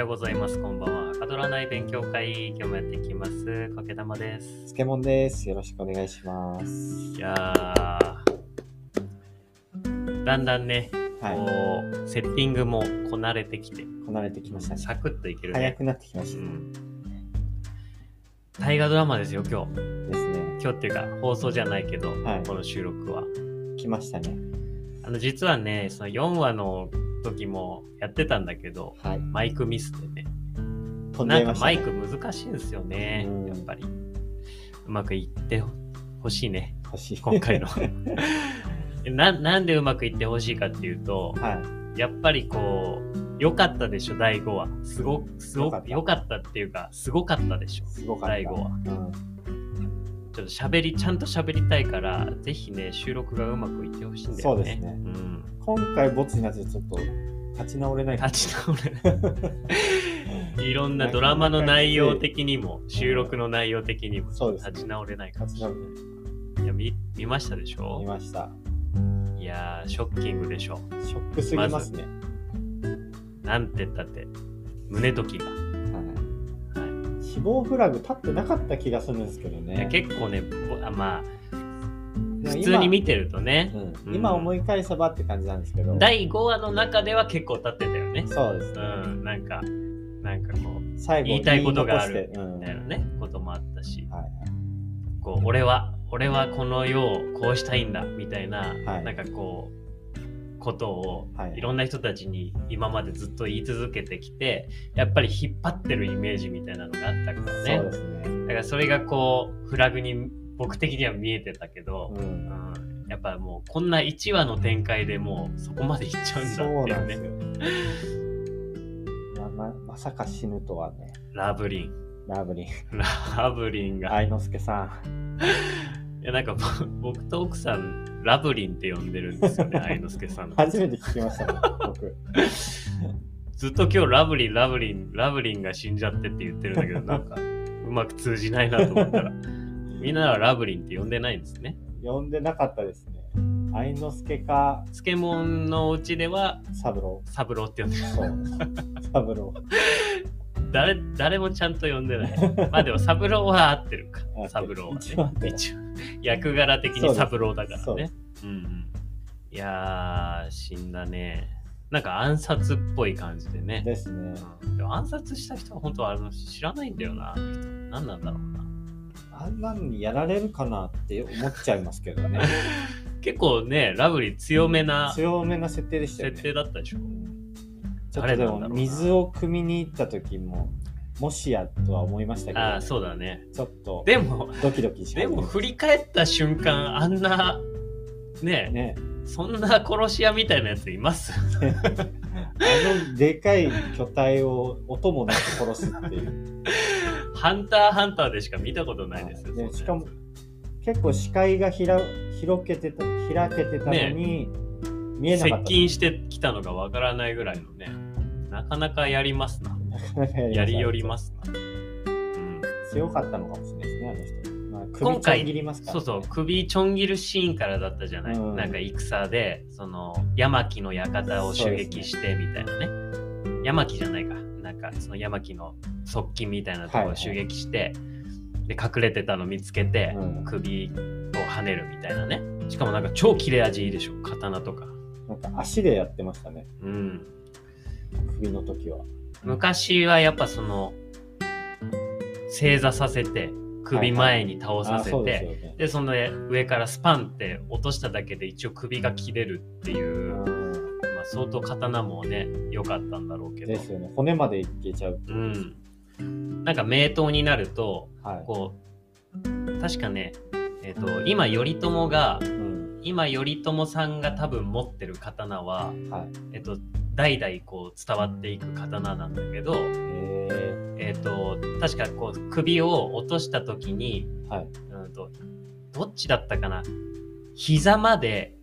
ようございます。こんばんは。はかどらない勉強会、今日もやっていきます。かけたまです。つけもんです。よろしくお願いします。いやー、だんだんね、はい。こう、セッティングもこなれてきて、こなれてきましたね。サクッといけるね。早くなってきましたね。うん。大河ドラマですよ、今日。ですね。今日っていうか、放送じゃないけど、はいこの収録は。来ましたね。あの、実はね、その4話の時もやってたんだけど、はい。マイクミスでね、飛んなんか。マイク難しいんですよねうん、やっぱり。うまくいってほしいね、欲しい。今回の。ななんでうまくいってほしいかっていうと、はやっぱりこう、良かったでしょ、第5話。すごすご良かった良かったっていうか、すごかったでしょ。第5話。うん。ちょっと喋り、ちゃんと喋りたいから、ぜひね、収録がうまくいってほしいんだよね。そうですねん。今回ボツになってちょっと立ち直れない立ち直れない。いろんなドラマの内容的にも、収録の内容的にも、そうですね立ち直れないかもしれない。いや見見ましたでしれない。見ょました。いやー、ショッキングでしょ。ショックすぎますね。なんて言ったって、胸時が。死亡フラグ立ってなかった気がするんですけどね。結構ね、まあ、普通に見てるとね、うん今思い返せばって感じなんですけど。第5話の中では結構立ってたよね。そうですね。うん、なんか、なんかこう、最後言いたいことがあるみたいなね、こともあったし、はいはい。こう、俺は、俺はこの世をこうしたいんだ、みたいな、はいなんかこう、ことをはい。いろんな人たちに今までずっと言い続けてきてやっぱり引っ張ってるイメージみたいなのがあったからね。そうですね。だからそれがこうフラグに僕的には見えてたけど、うん。うんやっぱもうこんな1話の展開でもうそこまでいっちゃうんだっていうね。よ。まままさか死ぬとはね、ラブリン。ラブリン。ラブリンが。愛之助さいやなんかぼ 僕と奥さんラブリンって呼んでるんですよね 愛之助さん初めて聞きましたね、僕。ずっと今日ラブリンラブリンラブリンが死んじゃってって言ってるんだけどなんかうまく通じないなと思ったらみんなはラブリンって呼んでないんですね呼んでなかったですね。愛之助か漬物のうちでは三郎。サブローって呼んでるそう。三郎。誰誰もちゃんと呼んでない。まあでもサブローは合ってるか。合ってる。サブローはね。一応役柄的にサブローだからね。そうでうんうん。いやー死んだね。なんか暗殺っぽい感じでね。ですね。うん。でも暗殺した人は本当はあの知らないんだよなあの人。何なんだろうな。あんなのにやられるかなって思っちゃいますけどね。結構ねラブリー強めな強めな設定でしたよ設ね。定だったでしょちょっとでも水を汲みに行った時も、もしやとは思いましたけど、ああそうだねちょっとでもドキドキしでも振り返った瞬間あんなねね。そんな殺し屋みたいなやついます？あのでかい巨体を音もなく殺すっていう。ハンターハンターでしか見たことないですよ。そんなやつでしかも結構視界がひら広けてた開けてたのに、見えなかった。接近してきたのがわからないぐらいのね、なかなかやりますな。やりよりますな。うん、強かったのかもしれないですね、あの人。まあ、今首ちょん回切りますから、そうそう、首ちょん切るシーンからだったじゃない。うんなんか戦で、その、山木の館を襲撃してみたいなね。山木じゃないか。なんか、その山木の側近みたいなところを襲撃して、で、隠れてたの見つけて、うん首を跳ねるみたいなね。しかもなんか超切れ味いいでしょ、刀とか。なんか足でやってましたね、うん。首の時は。昔はやっぱその正座させて首前に倒させて、あそうですよね。でその上からスパンって落としただけで一応首が切れるっていう、まうんあ、相当刀もね良かったんだろうけどですよね。骨までいけちゃうう。んなんか名刀になるとはい。こう確かねえっ、と今頼朝がうん。今頼朝さんが多分持ってる刀は、はい。えっと代々こう伝わっていく刀なんだけど、ええっ、と、確かこう首を落とした時に、ー、はい。うんと、どっちだったかな？膝まで、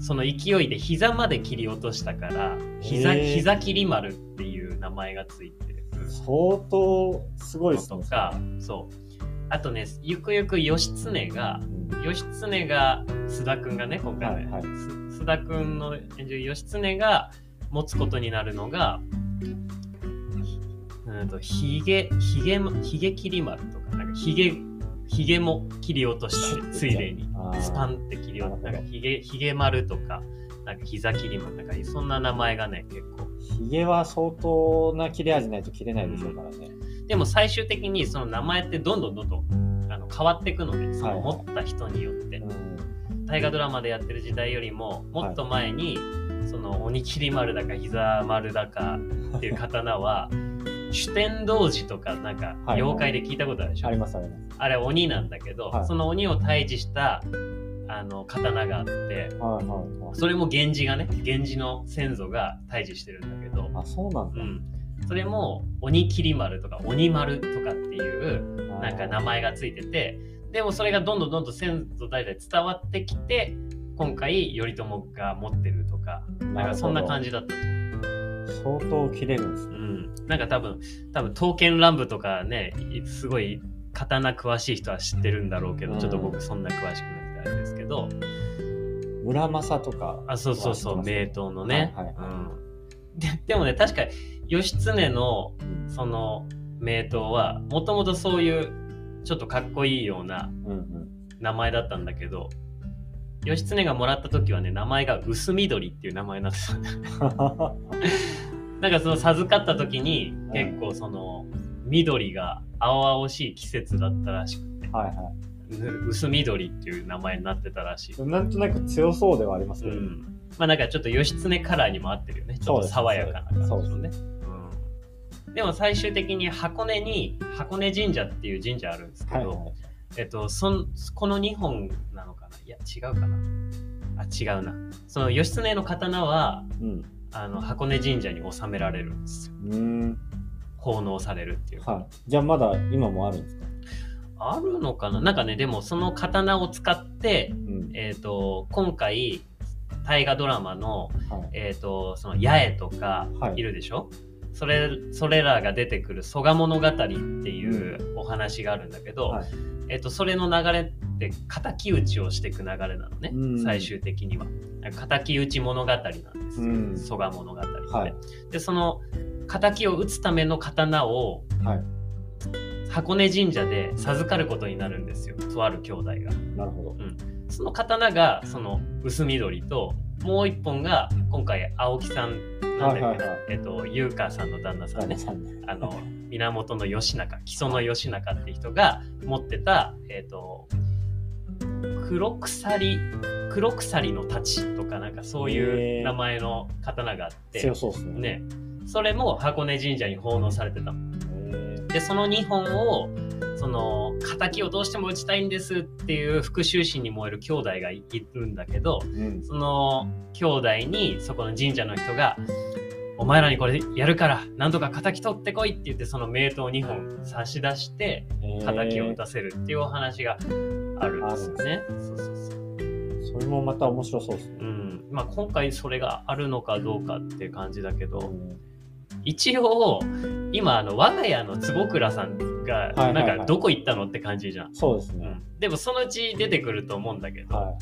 その勢いで膝まで切り落としたから、膝、膝切り丸っていう名前がついてる相当すごいのですね。とか、そう。あとね、ゆくゆく義経がう、ん。義経が、須田くんがね、今回。ね、はいはい。す須田くんの演じる義経が持つことになるのが、うんとひげひげひげ切り丸とかなんかひげひげも切り落としたりついでにスパンって切り落となるほど。なんかひげひげ丸とかなんか膝切り丸なんかそんな名前がね結構。ひげは相当な切れ味ないと切れないでしょうからね。でも最終的にその名前ってどんどんどんどんあの変わっていくのでそのはい。はい持った人によって。うん。大河ドラマでやってる時代よりももっと前に、その鬼切り丸だか膝丸だかっていう刀は 主天童子とかなんかはい。妖怪で聞いたことあるでしょ、ありますあります。あれ鬼なんだけど、はい。その鬼を退治したあの刀があってはいはいはい。それも源氏がね源氏の先祖が退治してるんだけど、あ、そうなんだ。うん、それも鬼切り丸とか鬼丸とかっていうなんか名前がついててでもそれがどんどんどんどん先祖代々伝わってきて今回頼朝が持ってるとかなんかそんな感じだった。と相当切れるんですね。うん、なんか多分多分刀剣乱舞とかねいすごい刀詳しい人は知ってるんだろうけど、うん。ちょっと僕そんな詳しくなくてあれですけど。村正とか。あそうそうそう名刀のね、はいはいはうん、ででもね確か義経のその名刀はもともとそういうちょっとかっこいいようなうんうん。名前だったんだけど義経がもらった時はね名前が薄緑っていう名前になってたなんかその授かった時にはい結構その緑が青々しい季節だったらしくてはいはう薄緑っていう名前になってたらしい、い。なんとなく強そうではありますけど。うん、まあなんかちょっと義経カラーにも合ってるよね。ちょっと爽やかな感じのね。うんでも最終的に箱根に箱根神社っていう神社あるんですけど、はいはい。えっと、そんこの2本なのかな？いや違うかな？あ違うなその義経の刀はうん。あの箱根神社に納められるんですようーん。奉納されるっていうか、はい。じゃあまだ今もあるんですか？あるのかな？なんかねでもその刀を使って、うん。えっと今回大河ドラマの、はい。えっとその八重とかはいいるでしょ、それそれらが出てくる蘇我物語っていうお話があるんだけど、はい。えっとそれの流れって敵討ちをしていく流れなのね、うん。最終的には。敵討ち物語なんですうん。よ蘇我物語って、はい。でその敵を討つための刀をはい。箱根神社で授かることになるんですよとある兄弟が。なるほど。その刀がその薄緑ともう一本が今回青木さんなんだっけえっと優香さんの旦那さんね。あの源義仲木曽義仲って人が持ってたえっ、と黒鎖黒鎖の太刀とかなんかそういう名前の刀があって、強そうですね。ね。それも箱根神社に奉納されてた。でその2本をその敵をどうしても打ちたいんですっていう復讐心に燃える兄弟がいるんだけどーうん。その兄弟にそこの神社の人が「お前らにこれやるからなんとか敵取ってこい」って言ってその名刀2本差し出して敵を打たせるっていうお話があるんですよね。そうそうそうそれもまた面白そうですね。うんまあ、今回それがあるのかどうかっていう感じだけど、うん一応今あの我が家の坪倉さんがはいはいはいなんかどこ行ったのって感じじゃん、そうですね。うん、でもそのうち出てくると思うんだけど、は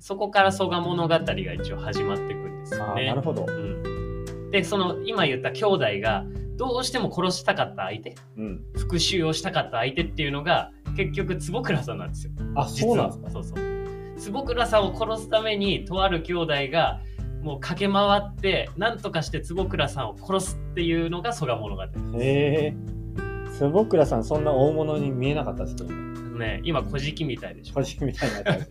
そこから蘇我物語が一応始まっていくんですよねなるほど。うん、でその今言った兄弟がどうしても殺したかった相手うん。復讐をしたかった相手っていうのが結局坪倉さんなんですよあ、そうなんですか？そうそう坪倉さんを殺すためにとある兄弟がもう駆け回って何とかして坪倉さんを殺すっていうのが蘇我物語へえ。坪倉さん、そんな大物に見えなかったですけどね。ね今小じみたいでしょ。小敷みたいになってます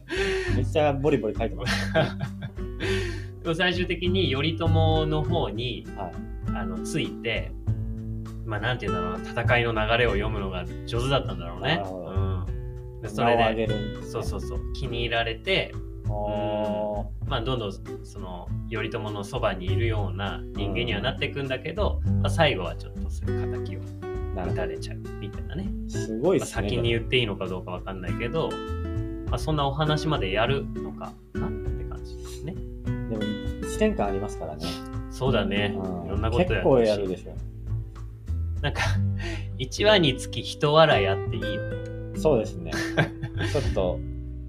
めっちゃボリボリ書いてます。でも最終的に頼朝の方にはい。あのついてまあなんて言うんだろうな戦いの流れを読むのが上手だったんだろうね。うん、でそれでね。そうそうそう気に入られてあまあどんどんその頼朝のそばにいるような人間にはなっていくんだけど、まあ、最後はちょっとそういう敵をーなるほ撃たれちゃうみたいなねど。すごいすね。先に言っていいのかどうかわかんないけど、まあ、そんなお話までやるのかなって感じですね。でも、1年間ありますからね。そうだね。うんいろんなことやって結構やるでしょ。なんか、1話につき一笑いあっていいよね。そうですね。ちょっと、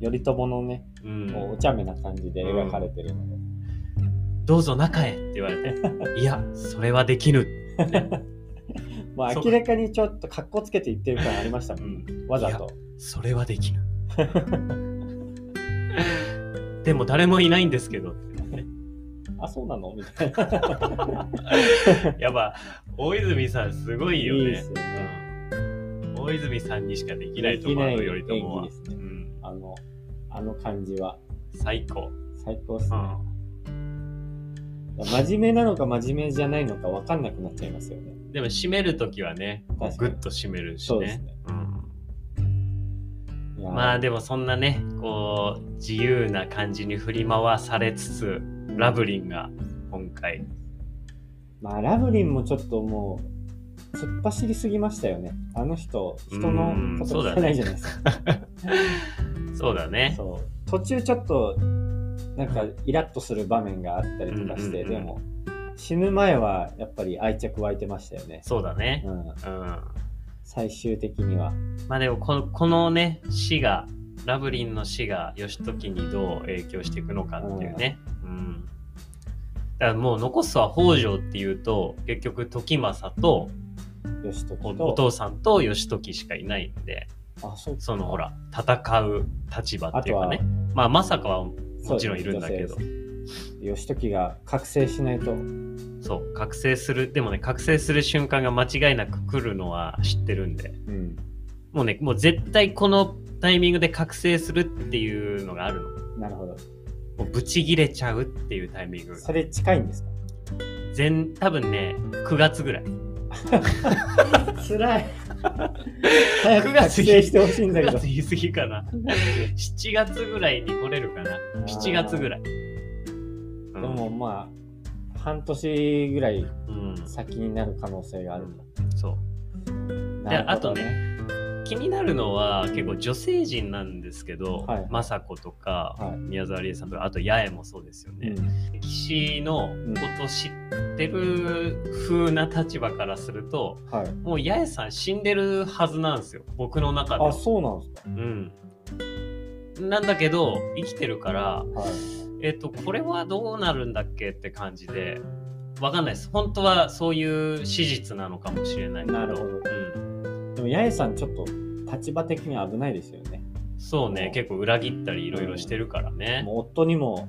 頼朝のね、うん。お茶目な感じで描かれてるので。どうぞ中へって言われて、いや、それはできぬ。そ うまあ明らかにちょっと格好つけて言ってる感ありましたもん、うん。わざと。それはできぬ。でも誰もいないんですけど。あ、そうなの？みたいな。やっぱ大泉さんすごいよね。いいですよね。うん。大泉さんにしかできないと思うできない頼朝はあの、あの感じは。最高、最高ですうね。ん、真面目なのか真面目じゃないのか分かんなくなっちゃいますよね。でも締めるときはねこうグッと締めるしね。ね。まあでもそんなねこう自由な感じに振り回されつつラブリンが今回。まあ、ラブリンもちょっともう、突っ走りすぎましたよね。あの人、人のこと聞かないじゃないですか。そうだね。そう。途中ちょっと、なんかイラッとする場面があったりとかして、でも、死ぬ前はやっぱり愛着湧いてましたよね。そうだね。うん、うん最終的には。まあでもこのこのね死がラブリンの死が義時にどう影響していくのかっていうね、うん。だからもう残すは北条っていうと結局時政と義時お父さんと義時しかいないんであ、そうそのほら戦う立場っていうかね。まあまさかはもちろんいるんだけど。義時が覚醒しないと。そう覚醒するでもね覚醒する瞬間が間違いなく来るのは知ってるんで。うん。もうねもう絶対このタイミングで覚醒するっていうのがあるの。なるほど。もうブチギレちゃうっていうタイミング。それ近いんですか？全多分ね9月ぐらい。辛い。早く覚醒してほしいんだけ9ど月。言い過ぎかな。7月ぐらいに来れるかな。7月ぐらい、うん。でもまあ、半年ぐらいうん。先になる可能性がある。そう。なるほどあと気になるのは結構女性陣なんですけど、はい。雅子とか、はい。宮沢りえさんとかあと八重もそうですよね、うん。歴史のこと知ってる風な立場からするとはい。もう八重さん死んでるはずなんですよ僕の中で。あ、そうなんですか。うん。なんだけど生きてるからはい。えっ、とこれはどうなるんだっけって感じでわかんないです。本当はそういう史実なのかもしれないけど。なるほど。うん、でも、八重さんちょっと立場的に危ないですよね。そうね。う。ん結構裏切ったりいろいろしてるからね。もう夫にも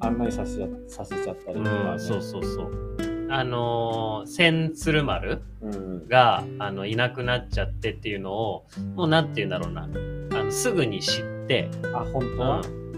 案内させさせちゃったりうとか、ね。ん。そうそうそう。あのー千鶴丸うん。があのいなくなっちゃってっていうのをもうなんて言うんだろうな。あのすぐに知って、あ、本当は、うん、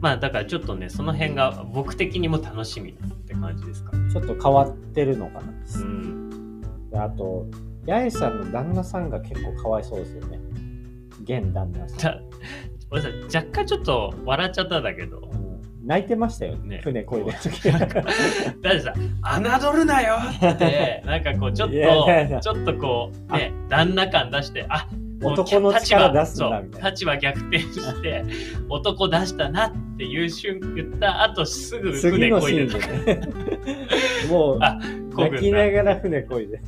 まあだからちょっとねその辺が僕的にも楽しみって感じですかねちょっと変わってるのかな。うんであと、八重さんの旦那さんが結構かわいそうですよね。現旦那さん。だ俺さ若干ちょっと笑っちゃったんだけどうん泣いてましたよねね。船こいでる時なんかだってさ「侮るなよ!」ってなんかこうちょっとちょっとこうね旦那感出してあもう男の力出すんだ立場みたいな。立場逆転して 男出したなっていう瞬間言った後すぐ次船こいでね。もう、泣きながら船こいで。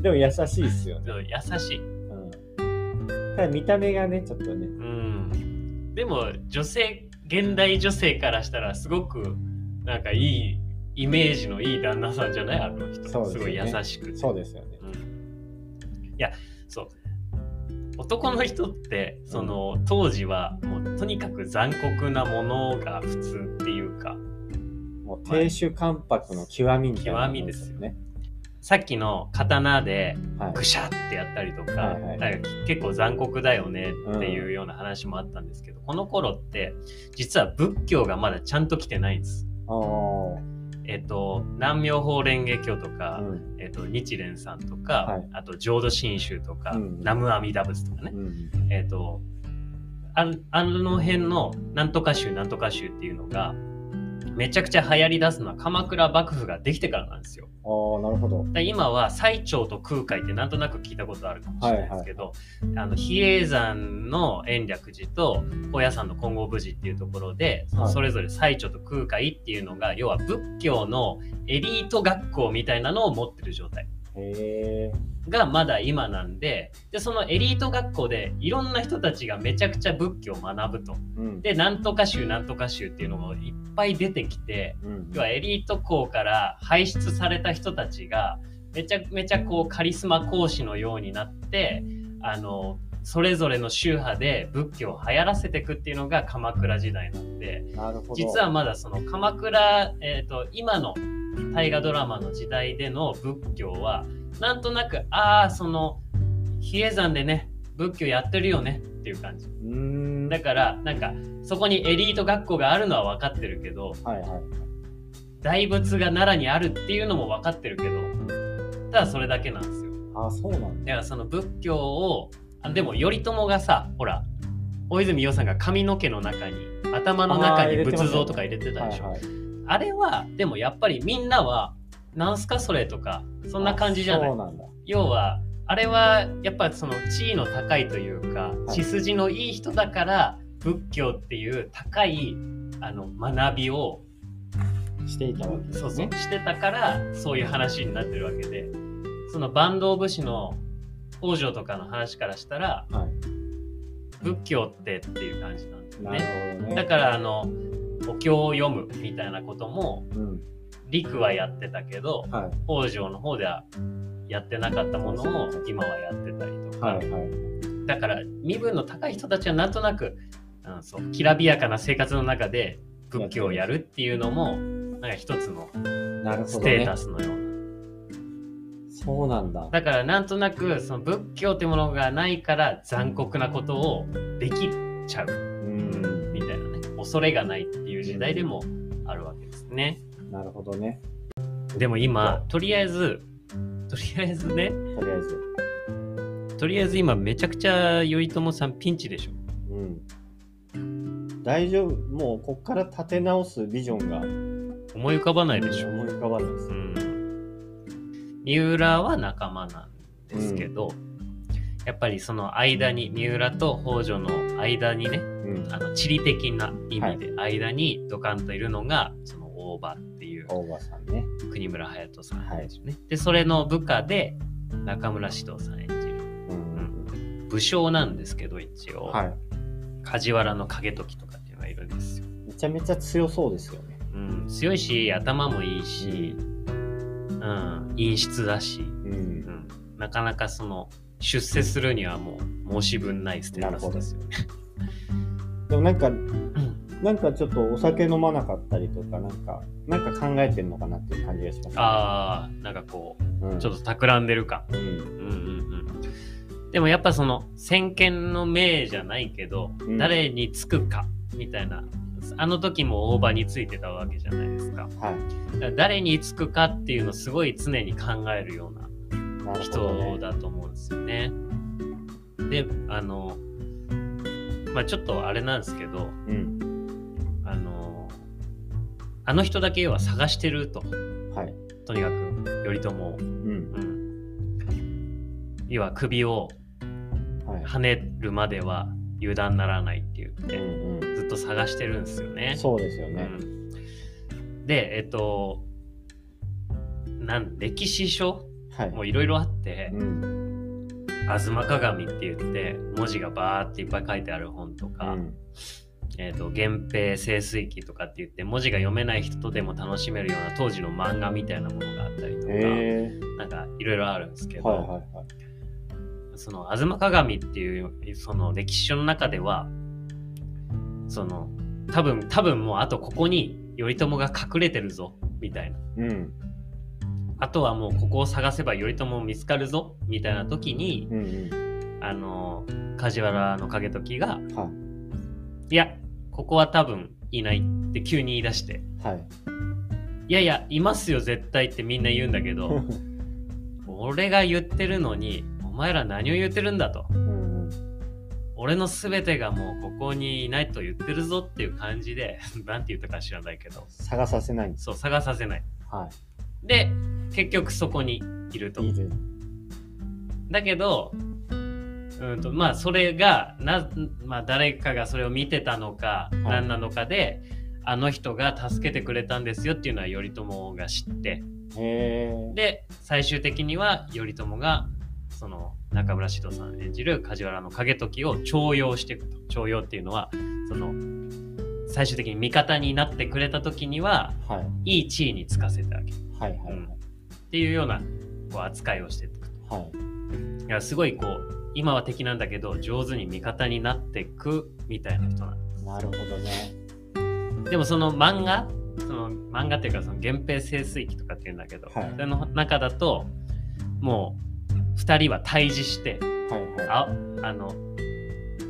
でも優しいっすよね。優しい。うん、ただ見た目がね、ちょっとね。うん。でも女性現代女性からしたらすごくなんかいいイメージのいい旦那さんじゃない？あの人。すごい優しくて。そうですよね。うん。いやそう男の人ってその当時はもうとにかく残酷なものが普通っていうかもう亭主関白の極みみたいなもん極みですよね。さっきの刀ではい。ぐしゃってやったりとか,、結構残酷だよねっていうような話もあったんですけど、この頃って実は仏教がまだちゃんと来てないんです。えっと南明法蓮華経とか、うん。えっと日蓮さんとか、はい。あと浄土真宗とか、うん。南無阿弥陀仏とかね、うん。えっ、と、ああの辺のなんとか宗なんとか宗っていうのが、めちゃくちゃ流行り出すのは鎌倉幕府ができてからなんですよ。ああ、なるほど。で今は最澄と空海ってなんとなく聞いたことあるかもしれないですけど、あの比叡山の延暦寺と高野山の金剛無寺っていうところで、はいそれぞれ最澄と空海っていうのが要は仏教のエリート学校みたいなのを持ってる状態。がまだ今なんででそのエリート学校でいろんな人たちがめちゃくちゃ仏教を学ぶと。うん。でなんとか宗なんとか宗っていうのもいっぱい出てきてうん要はエリート校から輩出された人たちがめちゃめちゃこうカリスマ講師のようになってあのそれぞれの宗派で仏教を流行らせていくっていうのが鎌倉時代なんで。実はまだその鎌倉、えー、と今の大河ドラマの時代での仏教はなんとなくああその比叡山でね仏教やってるよねっていう感じうーん。だからなんかそこにエリート学校があるのは分かってるけどはいはい。大仏が奈良にあるっていうのも分かってるけどただそれだけなんですよああ、そうなんだ。だからその仏教をあでも頼朝がさほら大泉洋さんが髪の毛の中に頭の中に仏像とか入れてたでしょあ。れはでもやっぱりみんなはなんすかそれとかそんな感じじゃない。要はあれはやっぱその地位の高いというか、はい血筋のいい人だから仏教っていう高いあの学びをしていたわけですそうそうね。してたからそういう話になってるわけでその坂東武士の北条とかの話からしたらはい。仏教ってっていう感じなんですよなるね。ほどね。だからあのお経を読むみたいなこともうん。陸はやってたけどはい。北条の方ではやってなかったものを今はやってたりとか、はいはい。だから身分の高い人たちはなんとなく、うん、そうきらびやかな生活の中で仏教をやるっていうのもなんか一つのステータ。スのような。そうなんだ。だからなんとなくその仏教ってものがないから残酷なことをできちゃううん。みたいなね恐れがないっていう時代でもあるわけですね。なるほどね。でも今とりあえずとりあえずねとりあえず。とりあえず今めちゃくちゃ頼朝さんピンチでしょ。うん。大丈夫。もう、こっから立て直すビジョンが思い浮かばないでしょ。思い浮かばないですう。ん、三浦は仲間なんですけど、やっぱりその間に三浦と北条の間にねうん。あの地理的な意味で間にドカンといるのがその大場っていう大場さんね。国村隼人さんはいですよね。でそれの部下で中村獅童さん演じるうん。武将なんですけど一応、はい。梶原の景時とかっていうのがいるんですよ。めちゃめちゃ強そうですよね。うん、強いし頭もいいし、うん、陰湿だし、う。うんん、なかなかその出世するにはもう申し分ないステータスですよね。でもなんか、うんなんかちょっとお酒飲まなかったりとか、なんか、なんか考えてんのかなっていう感じがします、ああなんかこううん、ちょっと企んでる感。うん。うんうんうん、でもやっぱその先見の明じゃないけど、うん誰につくかみたいなあの時も大場についてたわけじゃないですか。はい。誰につくかっていうのをすごい常に考えるような人ね。だと思うんですよね。であのまあちょっとあれなんですけどうん。あのあの人だけ要は探してるとはい。とにかく頼朝を、うん。うん、要は首をはねるまでは油断ならないって言っうて、んうずっと探してるんですよね。ん。そうですよね。うんでえっとなん歴史書はい。もいろいろあってうん。「吾妻鏡」って言って文字がバーっていっぱい書いてある本とかうん「えっと源平盛水記」とかって言って文字が読めない人でも楽しめるような当時の漫画みたいなものがあったりとか、へなんかいろいろあるんですけえ。ど、はいはいはい。その「吾妻鏡」っていうその歴史書の中ではその多分多分もうあとここに頼朝が隠れてるぞみたいなうん。あとはもうここを探せば頼朝見つかるぞみたいな時にうんうん。あの梶原の景時がはいやここは多分いないって急に言い出してい。はい。いやいやいますよ絶対ってみんな言うんだけど 俺が言ってるのにお前ら何を言ってるんだとうんうん。俺の全てがもうここにいないと言ってるぞっていう感じで なんて言ったか知らないけど探させない。そう探させないはで結局そこにいるとい。いる。だけどうんとまあそれがな、まあ、誰かがそれを見てたのかい何なのかで、あの人が助けてくれたんですよっていうのは頼朝が知って。で最終的には頼朝がその中村獅童さん演じる梶原の景時を重用していくと重用っていうのはその最終的に味方になってくれた時にははい。いい地位につかせてあげるはいはいはい。っていうようなこう扱いをしていくとはい。いやすごいこう今は敵なんだけど上手に味方になっていくみたいな人なんでなるほどね。すでもその漫画その漫画っていうかその源平盛衰記とかっていうんだけど、はいその中だともう2人は対峙してはいはい。ああの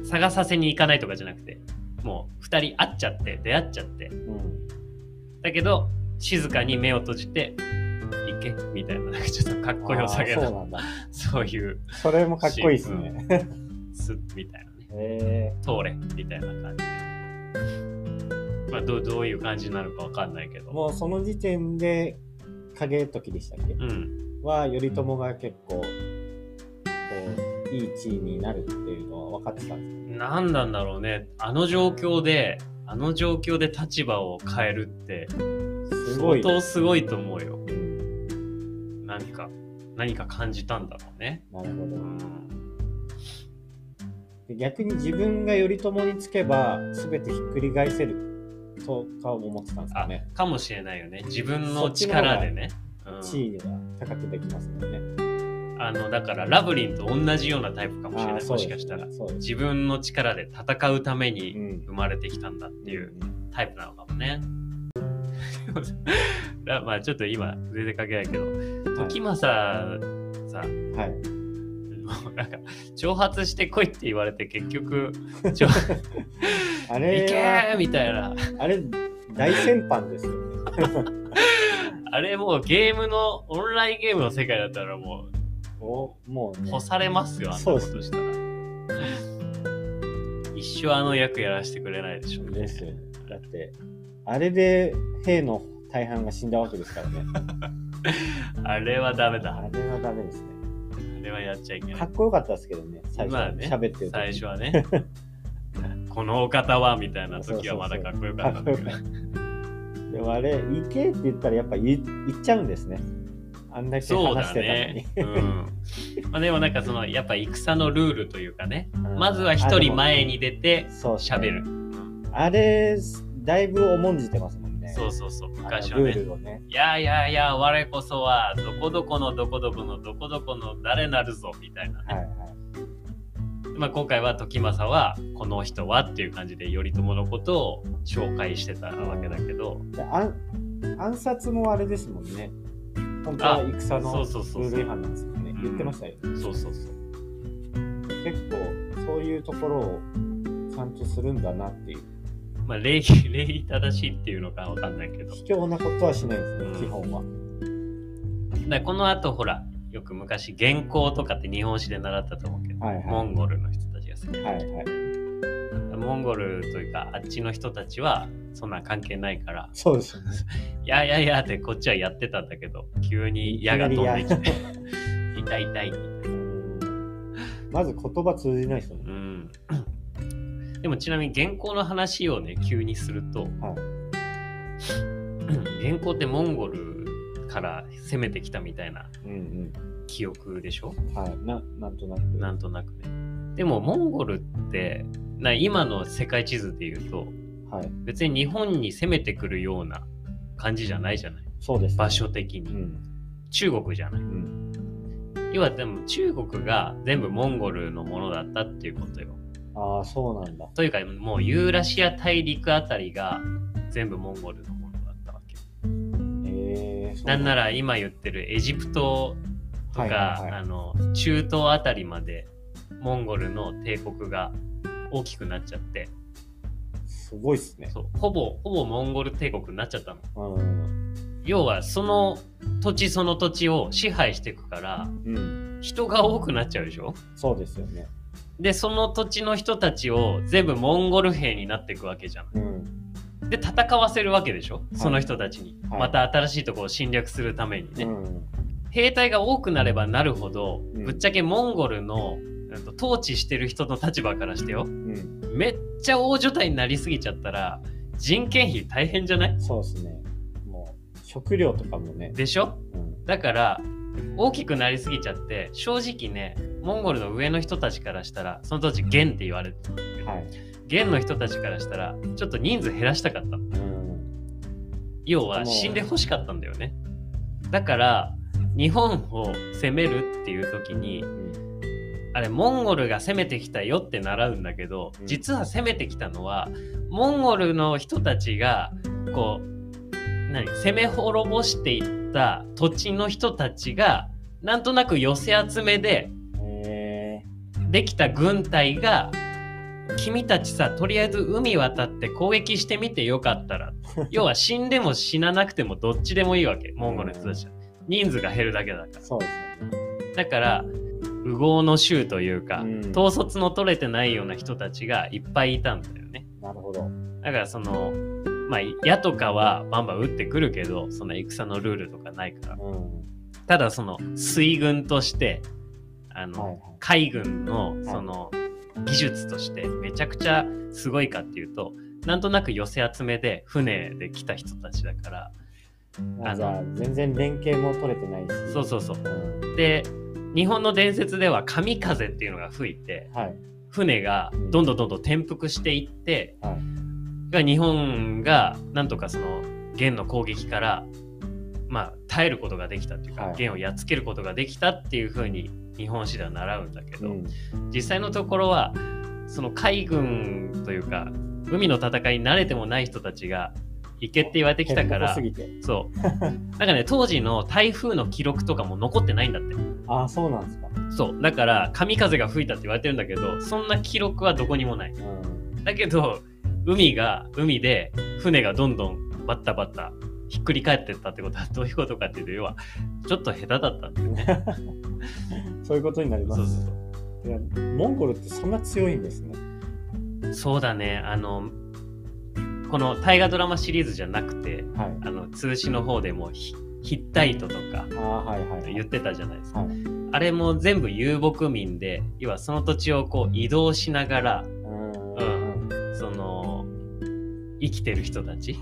探させに行かないとかじゃなくてもう2人会っちゃって出会っちゃって。うん。だけど静かに目を閉じて行けみたいな。ちょっとかっこよさげな。そうなんだ。そういう。それもかっこいいですね。スッみたいなね。通れみたいな感じで。まあどうどういう感じになるかわかんないけど。もうその時点で影時でしたっけ？うん。は頼朝が結構こういい地位になるっていうのは分かってたんです何なんだろうね。あの状況であの状況で立場を変えるってすごい。相当すごいと思うよ。うん。何か何か感じたんだろうね。なるほど。うん。で逆に自分が頼朝につけば全てひっくり返せるとか思ってたんですかあね。かもしれないよね。自分の力でね、うん。地位が高くできますもんね。あのだからラブリンと同じようなタイプかもしれないもしかしたら。自分の力で戦うためうにん。生まれてきたんだっていうタイプなのかもね。だ まあちょっと今全然関係ないけど、はい時政さ、はい。もうなんか挑発してこいって言われて結局、あいれけはーみたいな。あれ大先般ですよね。あれもうゲームの、オンラインゲームの世界だったらもおもううね。干されますよ、あんなこそうですとしたら。一生あの役やらせてくれないでしょうね。ですよね。だって、あれで兵の大半が死んだわけですからね。あれはダメだ。あれはダメですね。あれはやっちゃいけないかっ。こよかったですけどね、最初、まあね喋ってる時最初はね。このお方はみたいな時はまだかっこよかったんだけど。でもあれ、行けって言ったらやっぱ言言っちゃうんですね。あんだけそうだ話してね。たのに。うん。まあでもなんかそのやっぱ戦のルールというかね、うんまずは一人前に出てそう喋る。うんあれ、だいぶ重んじてますもんね。そうそうそう、昔はね。ね。いやいやいや、我こそはどこどこのどこどこのどこどこの誰なるぞみたいなね。はいはい。まあ今回は時政はこの人はっていう感じで頼朝のことを紹介してたわけだけど、暗殺もあれですもんね。本当は戦そのルール違反なんですよね。うん言ってましたよね。そうそうそう。結構そういうところをちゃんとするんだなっていう。まあ礼儀、礼儀正しいっていうのかわかんないけど。卑怯なことはしないですね、うん基本は。だこの後ほらよく昔原稿とかって日本史で習ったと思うけど、はいはいモンゴルの人たちが好きで、はいはい。モンゴルというかあっちの人たちはそんな関係ないからそうですよね。いやいやいやってこっちはやってたんだけど急に矢が飛んできて痛い痛いまず言葉通じないですよね。うんでもちなみに原稿の話をね急にすると、はい 原稿ってモンゴルから攻めてきたみたいなうん記憶でしょ？うん。はい。ななんとなく。なんとなくね。でもモンゴルってな今の世界地図で言うとはい。別に日本に攻めてくるような感じじゃないじゃない？そうです、ね。場所的に、うん。中国じゃない？うん。要はでも中国が全部モンゴルのものだったっていうことよああ、そうなんだ。というかもうユーラシア大陸あたりが全部モンゴルのものだったわけえー、なんなら、ら今言ってるエジプトとか、はいはいはいあの中東あたりまでモンゴルの帝国が大きくなっちゃってすごいっすね。そうほぼほぼモンゴル帝国になっちゃったのうん。要はその土地その土地を支配していくからうん。人が多くなっちゃうでしょ？そうですよね。でその土地の人たちを全部モンゴル兵になっていくわけじゃん。うん。で戦わせるわけでしょ？その人たちに、はいまた新しいところを侵略するためにね、うん。兵隊が多くなればなるほど、うんぶっちゃけモンゴルの、うんと統治してる人の立場からしてようん。めっちゃ大所帯になりすぎちゃったら人件費大変じゃない？そうですね。もう、食料とかもね。でしょ？うん。だから大きくなりすぎちゃって正直ねモンゴルの上の人たちからしたらその当時元って言われてはい。元の人たちからしたらちょっと人数減らしたかったのうん。要は死んでほしかったんだよねだから日本を攻めるっていう時にうん。あれモンゴルが攻めてきたよって習うんだけど、うん。実は攻めてきたのはモンゴルの人たちがこう何攻め滅ぼしていった土地の人たちがなんとなく寄せ集めでえできた軍隊が君たちさとりあえず海渡って攻撃してみてよかったら 要は死んでも死ななくてもどっちでもいいわけモンゴルの人たちは。人数が減るだけだから。ー、そうですよね。だから右往の州というか、うん統率の取れてないような人たちがいっぱいいたんだよねなるほど。だからそのまあ矢とかはバンバン撃ってくるけどそんな戦のルールとかないからうん。ただその水軍としてあの、はい。海軍のその技術としてめちゃくちゃすごいかっていうとなんとなく寄せ集めで船で来た人たちだからあじゃあ、全然連携も取れてないし。そうそうそううん。で日本の伝説では神風っていうのが吹いてはい。船がどんどんどんどん転覆していって、はい。が日本がなんとかその元の攻撃からまあ耐えることができたっていうか、はい元をやっつけることができたっていうふうに日本史では習うんだけど、うん。実際のところはその海軍というか海の戦いに慣れてもない人たちが行けって言われてきたから。そう なんかね当時の台風の記録とかも残ってないんだってああ、そうなんですか。そうだから神風が吹いたって言われてるんだけどそんな記録はどこにもないうん。だけど海が海で船がどんどんバッタバッタひっくり返ってったってことはどういうことかっていうと要はちょっと下手だったっていうね そういうことになります。そうそうモンゴルってそんな強いんですね。そうだねあのこの大河ドラマシリーズじゃなくてはい。あの通詞の方でもヒヒッタイトとかああ、はいはいはい。言ってたじゃないですか、はい。あれも全部遊牧民で要はその土地をこう移動しながらうん。その生きてる人たち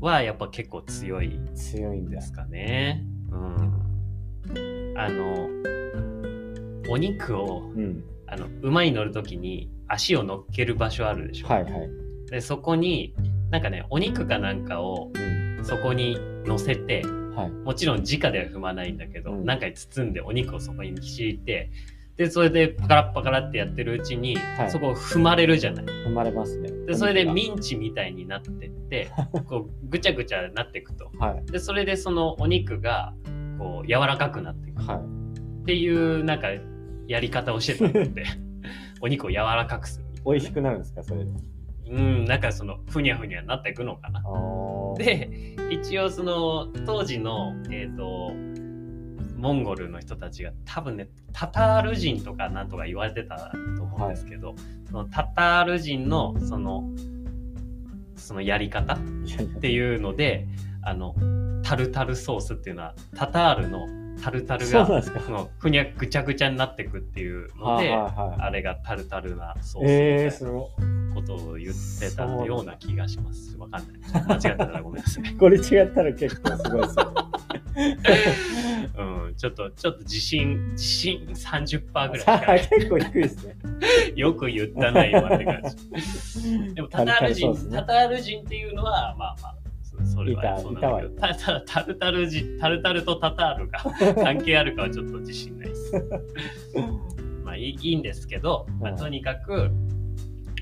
はやっぱ結構強い強いんだです。かね。うん。あの、お肉を、うん。あの、馬に乗るときに足を乗っける場所あるでしょ。はいはい。で、そこに、なんかね、お肉かなんかをうん。そこに乗せて、はい。もちろん直では踏まないんだけど、うんなんかに包んでお肉をそこに敷いて、で、それでパカラッパカラってやってるうちに、はいそこを踏まれるじゃない。踏まれますね。で、それでおミンチみたいになってって、こう、ぐちゃぐちゃなっていくと。はい。でそれでそのお肉がこう柔らかくなっていくはい。っていうなんかやり方をしてたので お肉を柔らかくする美味しくなるんですか、それで？うんなんかそのふにゃふにゃなっていくのかな。で一応その当時のえっ、とモンゴルの人たちが多分ねタタール人とかなんとか言われてたと思うんですけど、そのタタール人のそのそのやり方っていうのであのタルタルソースっていうのはタタールのタルタルがそのふにゃぐちゃぐちゃになっていくっていうので、はい。あれがタルタルなソーえー、スみ。たいなことを言ってたような気がします。わかんない。間違ってたらごめんなさい。これ違ったら結構すごいですよ。うん、ちょっと、ちょっと自信、自信30%ぐらい。結構低いですね。よく言ったな、今って感じ。でも、タタール人、タタール人っていうのは、まあまあ、そそれはそうなんだけど、たたタルタル人、タルタルとタタールが関係あるかはちょっと自信ないです。まあいいいいんですけど、まあ、うんとにかく、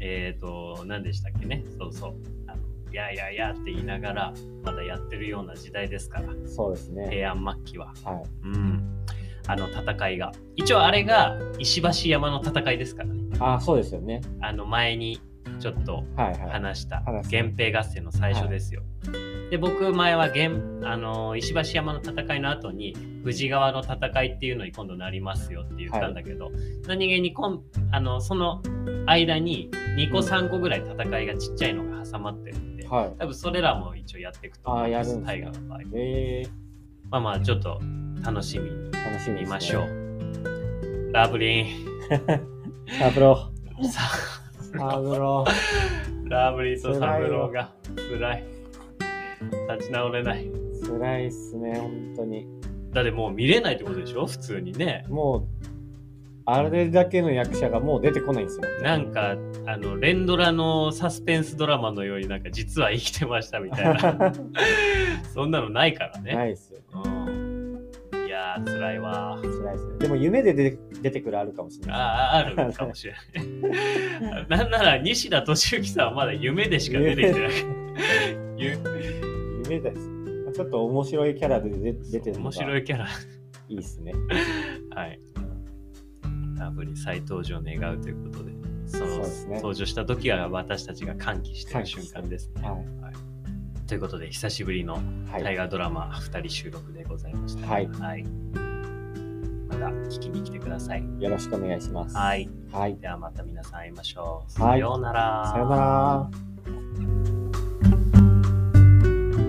えっ、と、何でしたっけね、そうそう。あのいやいやいやって言いながら、まだやってるような時代ですから、そうですね。平安末期は。はい。うん。あの戦いが。一応あれが石橋山の戦いですからね。ああ、そうですよね。あの前にちょっとはいはい。話した話した源平合戦の最初ですよ。で僕前は現あの石橋山の戦いの後に富士川の戦いっていうのに今度なりますよって言ったんだけど、何気にこんあのその間に2個3個ぐらい戦いがちっちゃいのが挟まってるんで、はい。多分それらも一応やっていくと思いますタイガーの場合。えまあまあちょっと楽しみにー、楽し。見ましょう、ラブリン サブロさ ー。サブロー。ラブリンとサブローが。辛い立ち直れない辛いっすね、本当に。だってもう見れないってことでしょ？普通にねもう、あれだけの役者がもう出てこないんですよ。なんかあの連ドラのサスペンスドラマのようになんか実は生きてましたみたいな そんなのないからね、ないっすよ。うん、いやー辛いわ辛いっすね。でも夢で出て出てくるあるかもしれない。あああるかもしれない なんなら西田敏行さんはまだ夢でしか出てきてないゆ夢です。ちょっと面白いキャラで出出てるの面が白いキャラいいっすね。はいラブに再登場願うということでそのね登場した時は私たちが歓喜している瞬間ですね、はということで久しぶりのはい。大河ドラマ2人収録でございました。はいまた聞きに来てください。よろしくお願いします。はい。はい。ではまた皆さん会いましょう。はいさようなら。さよなら。